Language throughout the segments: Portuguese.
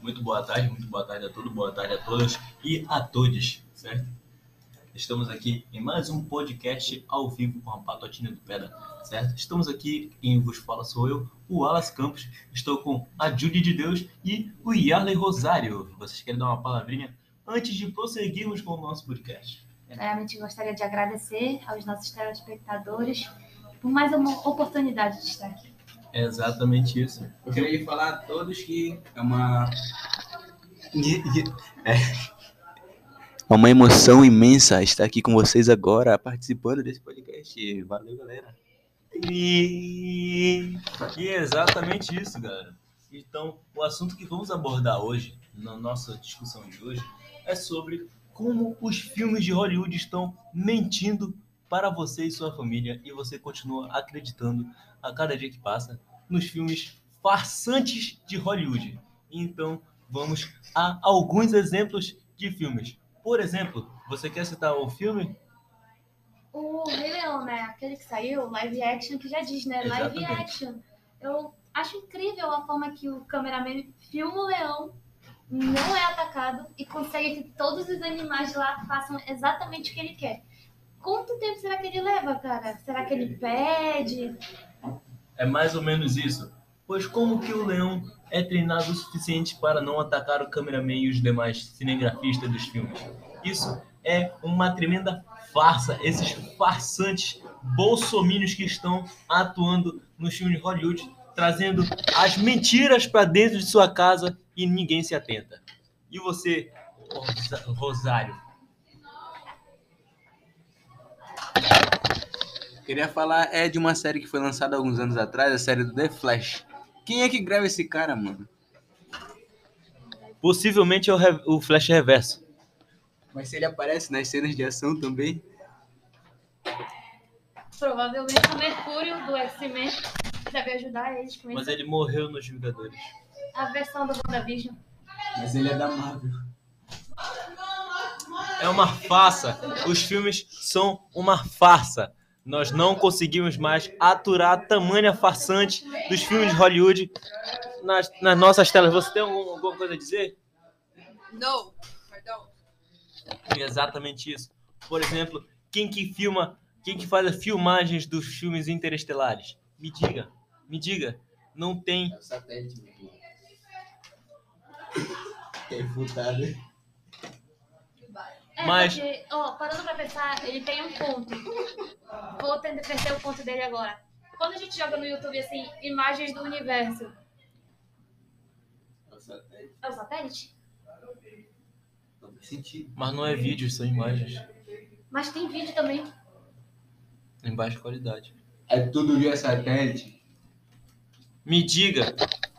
Muito boa tarde, muito boa tarde a todos, boa tarde a todas e a todos, certo? Estamos aqui em mais um podcast ao vivo com a Patotinha do Pedra, certo? Estamos aqui, quem vos fala sou eu, o Wallace Campos, estou com a Judy de Deus e o Yarley Rosário. Vocês querem dar uma palavrinha antes de prosseguirmos com o nosso podcast? Primeiramente, gostaria de agradecer aos nossos telespectadores por mais uma oportunidade de estar aqui. É exatamente isso. Eu queria falar a todos que é uma. É é uma emoção imensa estar aqui com vocês agora, participando desse podcast. Valeu, galera. E, e é exatamente isso, galera. Então, o assunto que vamos abordar hoje, na nossa discussão de hoje, é sobre como os filmes de Hollywood estão mentindo para você e sua família e você continua acreditando a cada dia que passa nos filmes farsantes de Hollywood. Então, vamos a alguns exemplos de filmes. Por exemplo, você quer citar o filme? O Rei Leão, né? Aquele que saiu, live action, que já diz, né? Live Exatamente. action. Eu acho incrível a forma que o cameraman filma o leão, não é atacado e consegue que todos os animais lá façam exatamente o que ele quer. Quanto tempo será que ele leva, cara? Será que ele pede? É mais ou menos isso. Pois como que o leão é treinado o suficiente para não atacar o cameraman e os demais cinegrafistas dos filmes? Isso é uma tremenda farsa. Esses farsantes bolsomínios que estão atuando nos filmes de Hollywood, trazendo as mentiras para dentro de sua casa e ninguém se atenta. E você, Rosário? Queria falar é de uma série que foi lançada alguns anos atrás, a série do The Flash. Quem é que grava esse cara, mano? Possivelmente é o, re- o Flash Reverso. Mas se ele aparece nas cenas de ação também. Provavelmente o Mercúrio do X-Men deve ajudar eles com Mas isso. ele morreu nos Vingadores. A versão do WandaVision. Mas ele é da Marvel. É uma farsa. Os filmes são uma farsa. Nós não conseguimos mais aturar a tamanha farsante dos filmes de Hollywood nas, nas nossas telas. Você tem algum- alguma coisa a dizer? No, perdão. Exatamente isso. Por exemplo, quem que filma, quem que faz as filmagens dos filmes interestelares? Me diga, me diga. Não tem. É o satélite, meu. É refutado. É, Mas- porque, ó, parando pra pensar, ele tem um ponto. Vou tentar perder o ponto dele agora. Quando a gente joga no YouTube, assim, imagens do universo, É o satélite. é o satélite? Não faz sentido. Mas não é vídeo, são imagens Mas tem vídeo também. em baixa qualidade. É tudo via satélite. Me diga,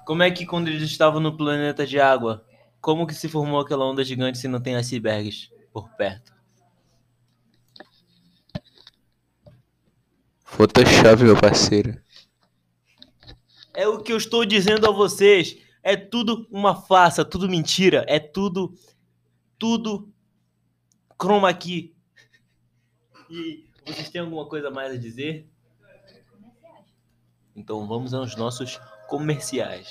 como é que quando eles estavam no planeta de água, como que se formou aquela onda gigante se não tem icebergs por perto? Photoshop, meu parceiro. É o que eu estou dizendo a vocês. É tudo uma farsa, tudo mentira, é tudo tudo chroma aqui. E vocês têm alguma coisa mais a dizer? Então vamos aos nossos comerciais.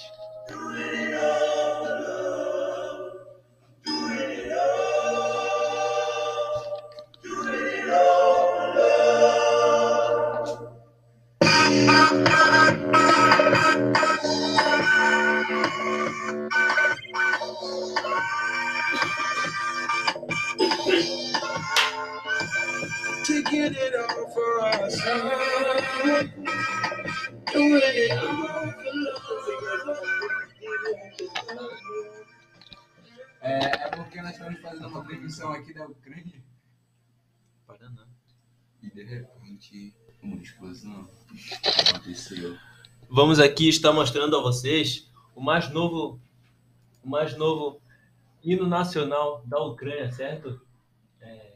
É, é porque nós estamos fazendo uma transmissão aqui da Ucrânia. Paraná. E de repente, uma explosão aconteceu. Vamos aqui estar mostrando a vocês o mais novo, o mais novo hino nacional da Ucrânia, certo? É...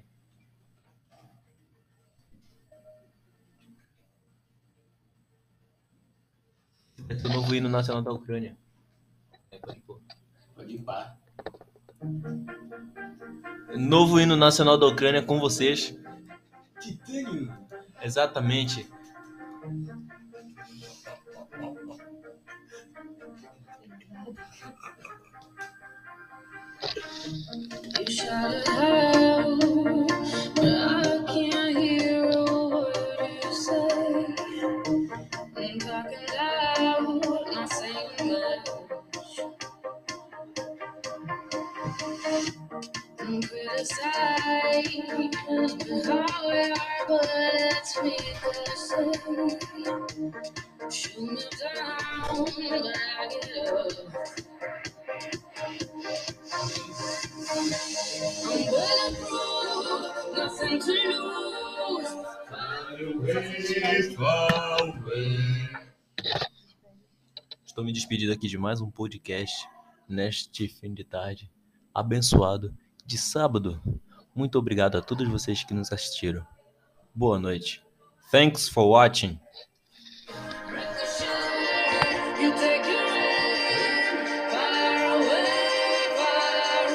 Esse é o novo hino nacional da Ucrânia. É, pode pôr. Pode pá. Novo hino nacional da Ucrânia com vocês. Titânio. Exatamente. You Estou me despedindo aqui de mais um podcast neste fim de tarde. Abençoado de sábado. Muito obrigado a todos vocês que nos assistiram. Boa noite. Thanks for watching.